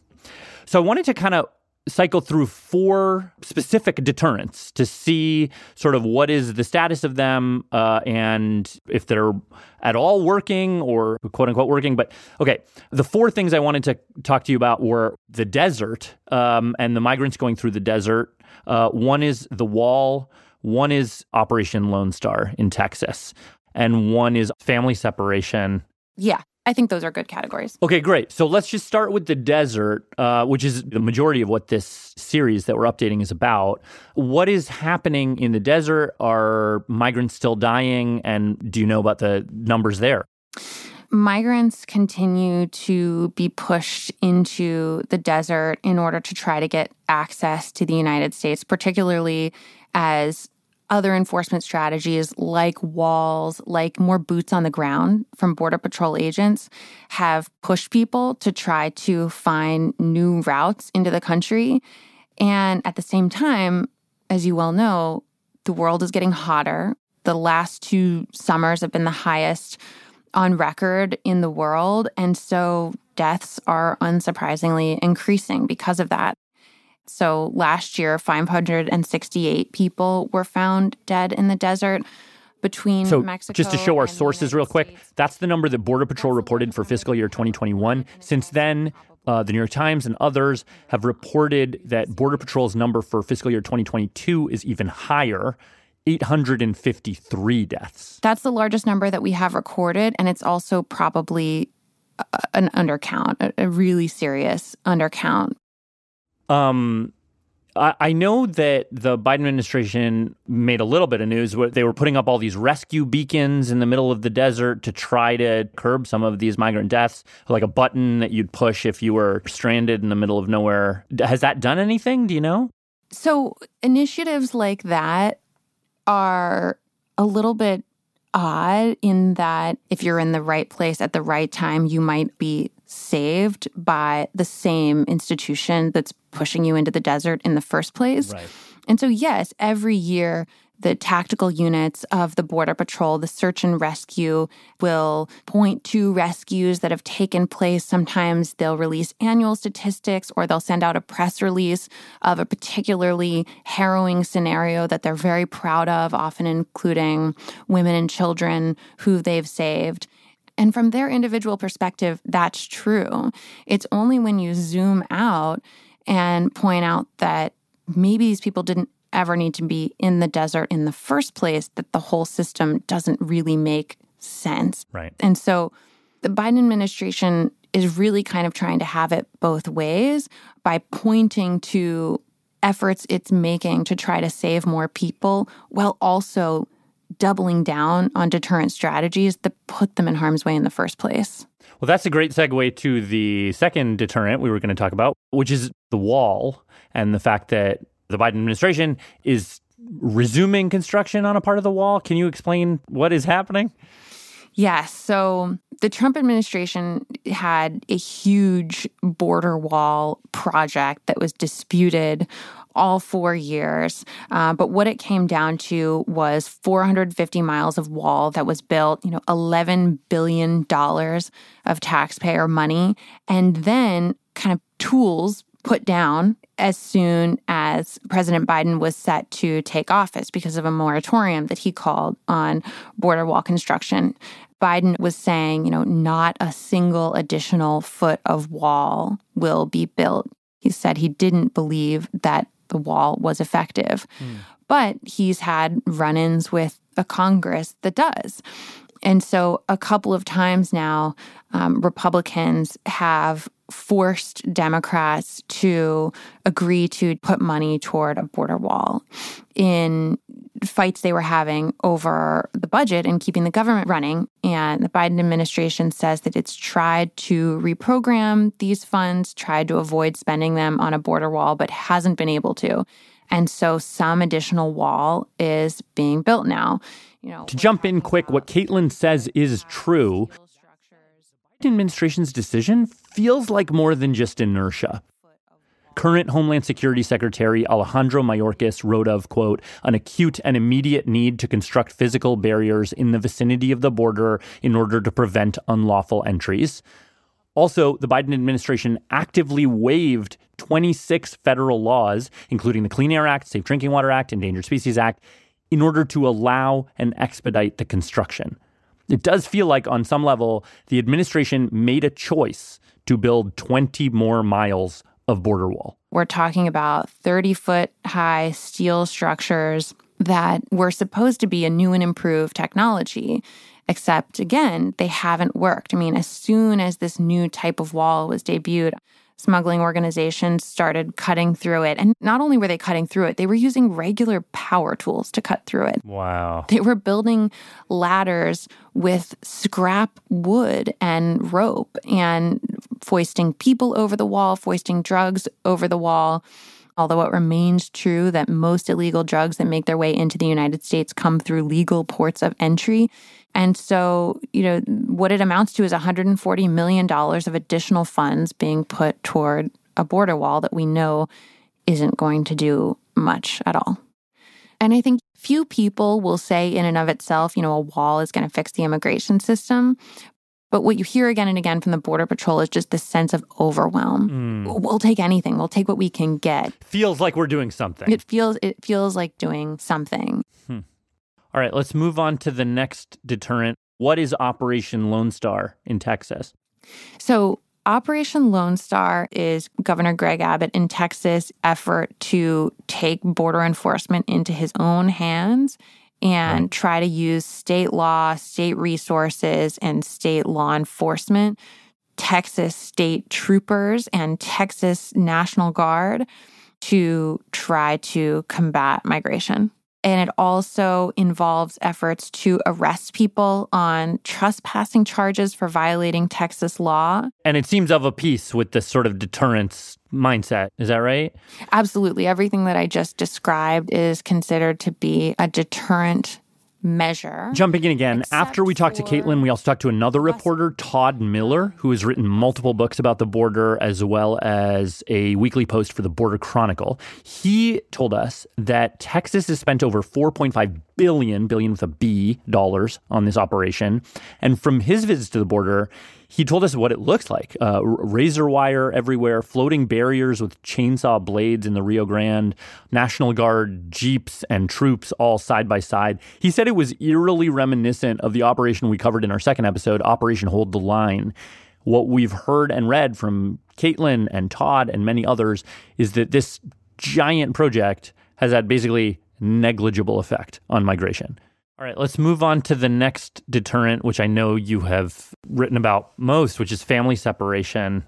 So I wanted to kind of cycle through four specific deterrents to see sort of what is the status of them uh, and if they're at all working or quote unquote working. But okay, the four things I wanted to talk to you about were the desert um, and the migrants going through the desert. Uh, one is the wall. One is Operation Lone Star in Texas, and one is family separation Yeah, I think those are good categories. Okay, great. So let's just start with the desert, uh, which is the majority of what this series that we're updating is about. What is happening in the desert? Are migrants still dying? And do you know about the numbers there? Migrants continue to be pushed into the desert in order to try to get access to the United States, particularly as other enforcement strategies like walls, like more boots on the ground from Border Patrol agents have pushed people to try to find new routes into the country. And at the same time, as you well know, the world is getting hotter. The last two summers have been the highest on record in the world. And so deaths are unsurprisingly increasing because of that. So last year, 568 people were found dead in the desert between So, Mexico. just to show our sources real quick, that's the number that Border Patrol reported for fiscal year 2021. Since then, uh, the New York Times and others have reported that Border Patrol's number for fiscal year 2022 is even higher 853 deaths. That's the largest number that we have recorded, and it's also probably an undercount, a really serious undercount. Um, I know that the Biden administration made a little bit of news they were putting up all these rescue beacons in the middle of the desert to try to curb some of these migrant deaths, like a button that you'd push if you were stranded in the middle of nowhere. Has that done anything? Do you know? So, initiatives like that are a little bit odd in that if you're in the right place at the right time, you might be saved by the same institution that's pushing you into the desert in the first place. Right. And so, yes, every year, the tactical units of the Border Patrol, the search and rescue, will point to rescues that have taken place. Sometimes they'll release annual statistics or they'll send out a press release of a particularly harrowing scenario that they're very proud of, often including women and children who they've saved. And from their individual perspective, that's true. It's only when you zoom out and point out that maybe these people didn't ever need to be in the desert in the first place that the whole system doesn't really make sense. Right. And so the Biden administration is really kind of trying to have it both ways by pointing to efforts it's making to try to save more people while also doubling down on deterrent strategies that put them in harm's way in the first place. Well, that's a great segue to the second deterrent we were going to talk about, which is the wall and the fact that the Biden administration is resuming construction on a part of the wall. Can you explain what is happening? Yes. So the Trump administration had a huge border wall project that was disputed all four years. Uh, but what it came down to was 450 miles of wall that was built, you know, $11 billion of taxpayer money, and then kind of tools put down as soon as President Biden was set to take office because of a moratorium that he called on border wall construction. Biden was saying, you know, not a single additional foot of wall will be built. He said he didn't believe that the wall was effective. Mm. But he's had run ins with a Congress that does. And so, a couple of times now, um, Republicans have forced Democrats to agree to put money toward a border wall in fights they were having over the budget and keeping the government running. And the Biden administration says that it's tried to reprogram these funds, tried to avoid spending them on a border wall, but hasn't been able to. And so some additional wall is being built now. You know, to jump in quick, what Caitlin says is true. The administration's decision feels like more than just inertia. Current Homeland Security Secretary Alejandro Mayorkas wrote of, quote, an acute and immediate need to construct physical barriers in the vicinity of the border in order to prevent unlawful entries. Also, the Biden administration actively waived 26 federal laws, including the Clean Air Act, Safe Drinking Water Act, Endangered Species Act, in order to allow and expedite the construction. It does feel like, on some level, the administration made a choice to build 20 more miles of border wall. We're talking about 30 foot high steel structures that were supposed to be a new and improved technology. Except again, they haven't worked. I mean, as soon as this new type of wall was debuted, smuggling organizations started cutting through it. And not only were they cutting through it, they were using regular power tools to cut through it. Wow. They were building ladders with scrap wood and rope and foisting people over the wall, foisting drugs over the wall. Although it remains true that most illegal drugs that make their way into the United States come through legal ports of entry. And so, you know, what it amounts to is $140 million of additional funds being put toward a border wall that we know isn't going to do much at all. And I think few people will say, in and of itself, you know, a wall is going to fix the immigration system. But what you hear again and again from the Border Patrol is just this sense of overwhelm. Mm. We'll take anything. We'll take what we can get. Feels like we're doing something. It feels it feels like doing something. Hmm. All right, let's move on to the next deterrent. What is Operation Lone Star in Texas? So Operation Lone Star is Governor Greg Abbott in Texas' effort to take border enforcement into his own hands and try to use state law, state resources, and state law enforcement, Texas state troopers, and Texas National Guard to try to combat migration. And it also involves efforts to arrest people on trespassing charges for violating Texas law. And it seems of a piece with this sort of deterrence mindset. Is that right? Absolutely. Everything that I just described is considered to be a deterrent measure. Jumping in again, after we talked to Caitlin, we also talked to another reporter, Todd Miller, who has written multiple books about the border as well as a weekly post for the Border Chronicle. He told us that Texas has spent over 4.5 billion, billion with a B, dollars on this operation. And from his visits to the border, he told us what it looks like uh, razor wire everywhere, floating barriers with chainsaw blades in the Rio Grande, National Guard jeeps and troops all side by side. He said it was eerily reminiscent of the operation we covered in our second episode, Operation Hold the Line. What we've heard and read from Caitlin and Todd and many others is that this giant project has had basically negligible effect on migration. All right, let's move on to the next deterrent, which I know you have written about most, which is family separation.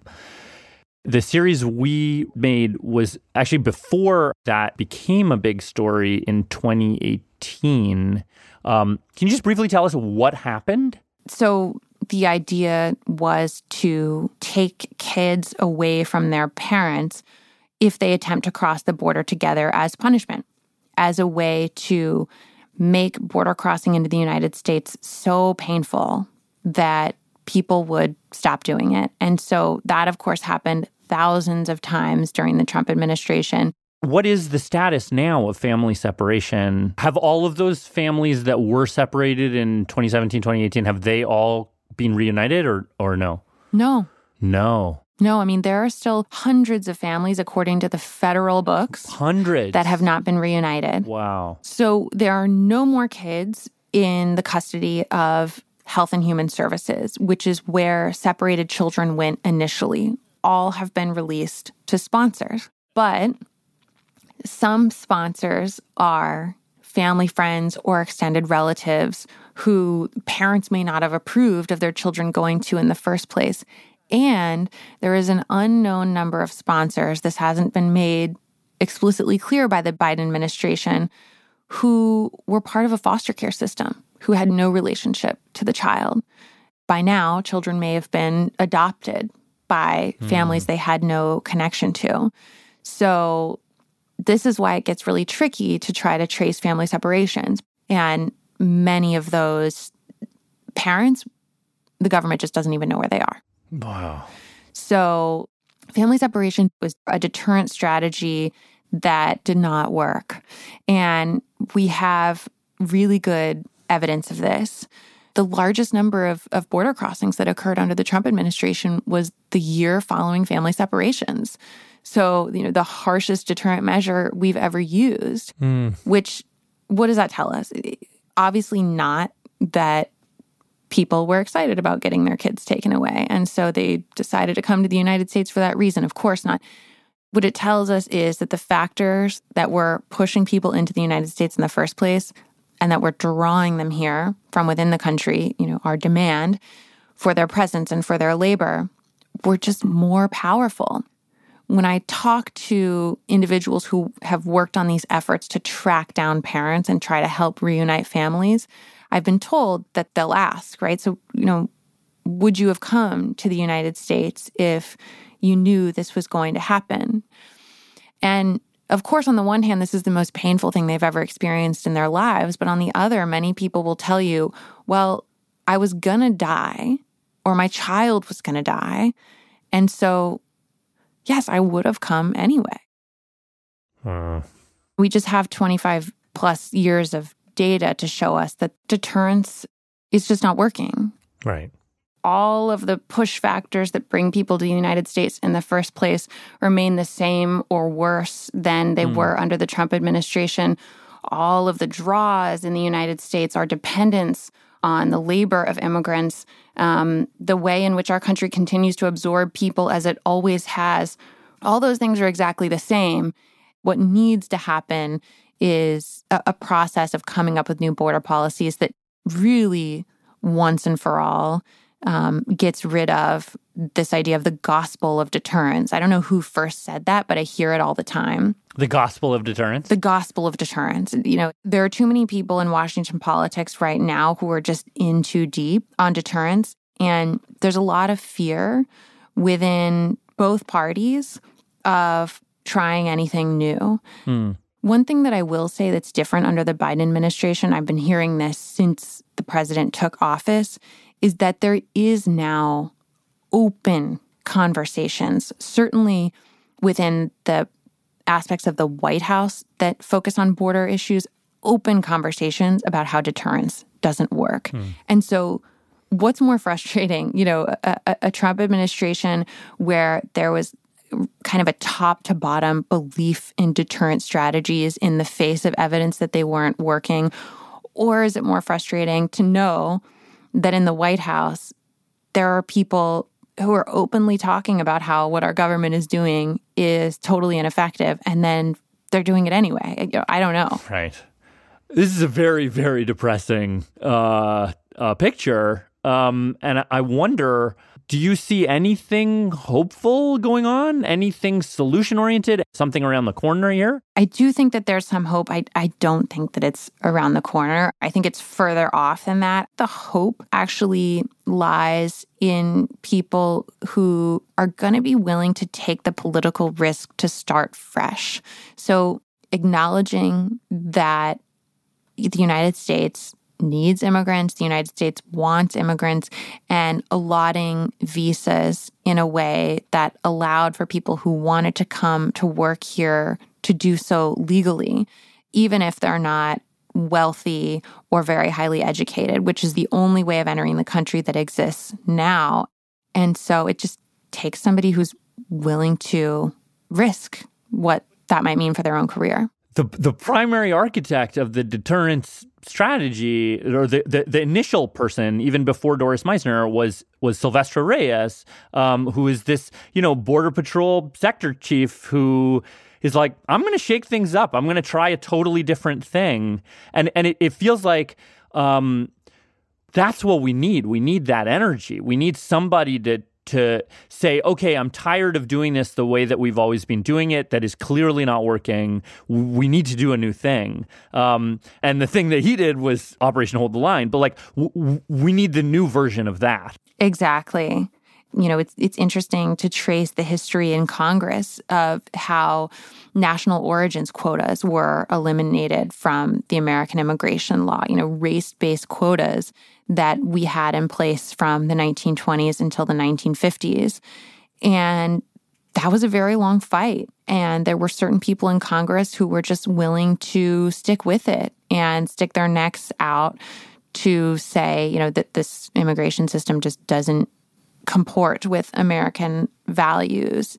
The series we made was actually before that became a big story in 2018. Um, can you just briefly tell us what happened? So, the idea was to take kids away from their parents if they attempt to cross the border together as punishment, as a way to make border crossing into the United States so painful that people would stop doing it. And so that, of course, happened thousands of times during the Trump administration. What is the status now of family separation? Have all of those families that were separated in 2017, 2018, have they all been reunited or, or no? No. No. No, I mean, there are still hundreds of families, according to the federal books, hundreds that have not been reunited. Wow. So there are no more kids in the custody of Health and Human Services, which is where separated children went initially. All have been released to sponsors. But some sponsors are family friends or extended relatives who parents may not have approved of their children going to in the first place. And there is an unknown number of sponsors, this hasn't been made explicitly clear by the Biden administration, who were part of a foster care system, who had no relationship to the child. By now, children may have been adopted by hmm. families they had no connection to. So, this is why it gets really tricky to try to trace family separations. And many of those parents, the government just doesn't even know where they are. Wow. So, family separation was a deterrent strategy that did not work. And we have really good evidence of this. The largest number of, of border crossings that occurred under the Trump administration was the year following family separations. So, you know, the harshest deterrent measure we've ever used, Mm. which, what does that tell us? Obviously, not that people were excited about getting their kids taken away. And so they decided to come to the United States for that reason. Of course not. What it tells us is that the factors that were pushing people into the United States in the first place and that were drawing them here from within the country, you know, our demand for their presence and for their labor were just more powerful. When I talk to individuals who have worked on these efforts to track down parents and try to help reunite families, I've been told that they'll ask, right? So, you know, would you have come to the United States if you knew this was going to happen? And of course, on the one hand, this is the most painful thing they've ever experienced in their lives. But on the other, many people will tell you, well, I was going to die, or my child was going to die. And so, yes, I would have come anyway. Uh, We just have 25 plus years of data to show us that deterrence is just not working. right. All of the push factors that bring people to the United States in the first place remain the same or worse than they Mm. were under the Trump administration. All of the draws in the United States, our dependence on the labor of immigrants, um, the way in which our country continues to absorb people as it always has. All those things are exactly the same. What needs to happen is a, a process of coming up with new border policies that really, once and for all, um, gets rid of this idea of the gospel of deterrence. I don't know who first said that, but I hear it all the time. The gospel of deterrence? The gospel of deterrence. You know, there are too many people in Washington politics right now who are just in too deep on deterrence. And there's a lot of fear within both parties of trying anything new. Hmm. One thing that I will say that's different under the Biden administration, I've been hearing this since the president took office, is that there is now open conversations, certainly within the aspects of the White House that focus on border issues, open conversations about how deterrence doesn't work. Hmm. And so, what's more frustrating, you know, a, a, a Trump administration where there was kind of a top to bottom belief in deterrent strategies in the face of evidence that they weren't working? Or is it more frustrating to know that in the White House, there are people who are openly talking about how what our government is doing is totally ineffective and then they're doing it anyway? I don't know. Right. This is a very, very depressing uh, uh, picture. Um, and I wonder do you see anything hopeful going on? Anything solution oriented? Something around the corner here? I do think that there's some hope. I, I don't think that it's around the corner. I think it's further off than that. The hope actually lies in people who are going to be willing to take the political risk to start fresh. So, acknowledging that the United States needs immigrants, the United States wants immigrants, and allotting visas in a way that allowed for people who wanted to come to work here to do so legally, even if they're not wealthy or very highly educated, which is the only way of entering the country that exists now. And so it just takes somebody who's willing to risk what that might mean for their own career. The, the primary architect of the deterrence strategy, or the, the, the, initial person, even before Doris Meissner, was was Silvestre Reyes, um, who is this you know border patrol sector chief who is like, I'm going to shake things up. I'm going to try a totally different thing, and and it, it feels like. Um, that's what we need. We need that energy. We need somebody to to say, okay, I'm tired of doing this the way that we've always been doing it, that is clearly not working. We need to do a new thing. Um, and the thing that he did was Operation Hold the Line, but like, w- we need the new version of that. Exactly. You know, it's it's interesting to trace the history in Congress of how national origins quotas were eliminated from the American immigration law, you know, race-based quotas that we had in place from the 1920s until the 1950s. And that was a very long fight. And there were certain people in Congress who were just willing to stick with it and stick their necks out to say, you know, that this immigration system just doesn't comport with American values.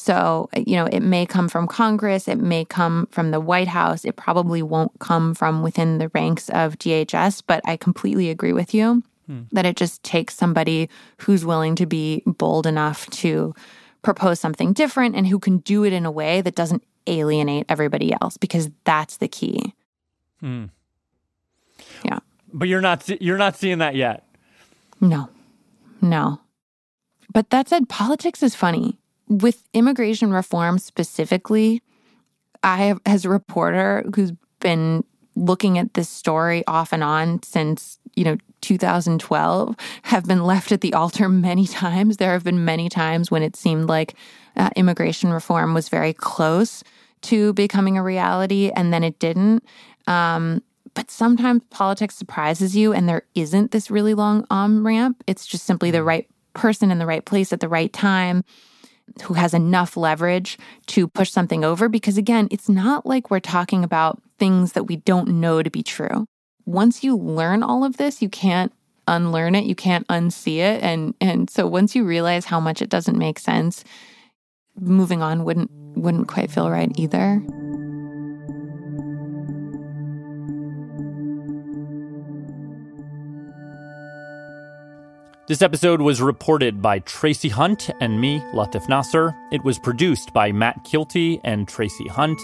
So, you know, it may come from Congress, it may come from the White House, it probably won't come from within the ranks of DHS, but I completely agree with you hmm. that it just takes somebody who's willing to be bold enough to propose something different and who can do it in a way that doesn't alienate everybody else because that's the key. Hmm. Yeah. But you're not you're not seeing that yet. No. No. But that said, politics is funny with immigration reform specifically, I have, as a reporter who's been looking at this story off and on since, you know, 2012, have been left at the altar many times. There have been many times when it seemed like uh, immigration reform was very close to becoming a reality and then it didn't. Um, but sometimes politics surprises you and there isn't this really long on ramp. It's just simply the mm. right person in the right place at the right time who has enough leverage to push something over because again it's not like we're talking about things that we don't know to be true. Once you learn all of this you can't unlearn it you can't unsee it. And and so once you realize how much it doesn't make sense moving on wouldn't wouldn't quite feel right either This episode was reported by Tracy Hunt and me, Latif Nasser. It was produced by Matt Kielty and Tracy Hunt.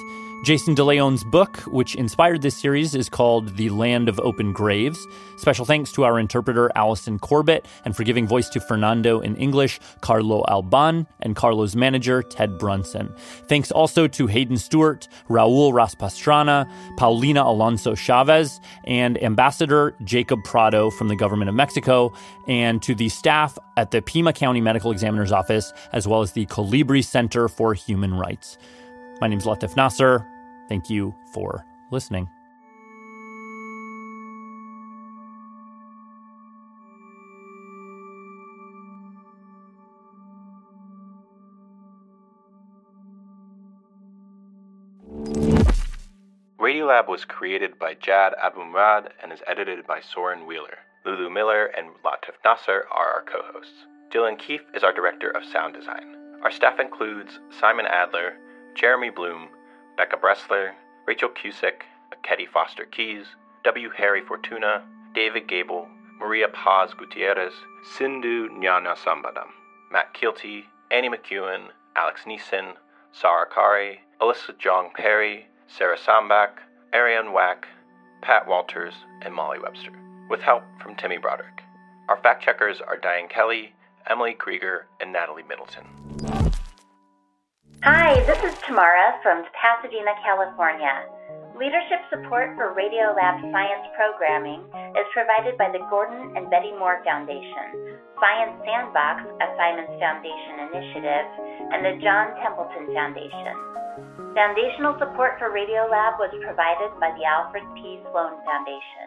Jason De León's book, which inspired this series, is called The Land of Open Graves. Special thanks to our interpreter, Allison Corbett, and for giving voice to Fernando in English, Carlo Alban, and Carlo's manager, Ted Brunson. Thanks also to Hayden Stewart, Raul Raspastrana, Paulina Alonso Chavez, and Ambassador Jacob Prado from the Government of Mexico, and to the staff at the Pima County Medical Examiner's Office, as well as the Colibri Center for Human Rights. My name is Latif Nasser. Thank you for listening. Radiolab was created by Jad Abumrad and is edited by Soren Wheeler. Lulu Miller and Latif Nasser are our co hosts. Dylan Keefe is our director of sound design. Our staff includes Simon Adler, Jeremy Bloom, Becca Bressler, Rachel Cusick, Ekedi Fausther-Keeys, W. Harry Fortuna, David Gebel, Maria Paz Gutierrez, Sindhu Gnanasambandan, Matt Kielty, Annie McEwen, Alex Neason, Sarah Qari, Alyssa Jeong Perry, Sarah Sandbach, Arianne Wack, Pat Walters, and Molly Webster, with help from Timmy Broderick. Our fact checkers are Diane Kelly, Emily Krieger, and Natalie Middleton. Hi, this is Tamara from Pasadena, California. Leadership support for Radiolab science programming is provided by the Gordon and Betty Moore Foundation, Science Sandbox, a Simons Foundation initiative, and the John Templeton Foundation. Foundational support for Radiolab was provided by the Alfred P. Sloan Foundation.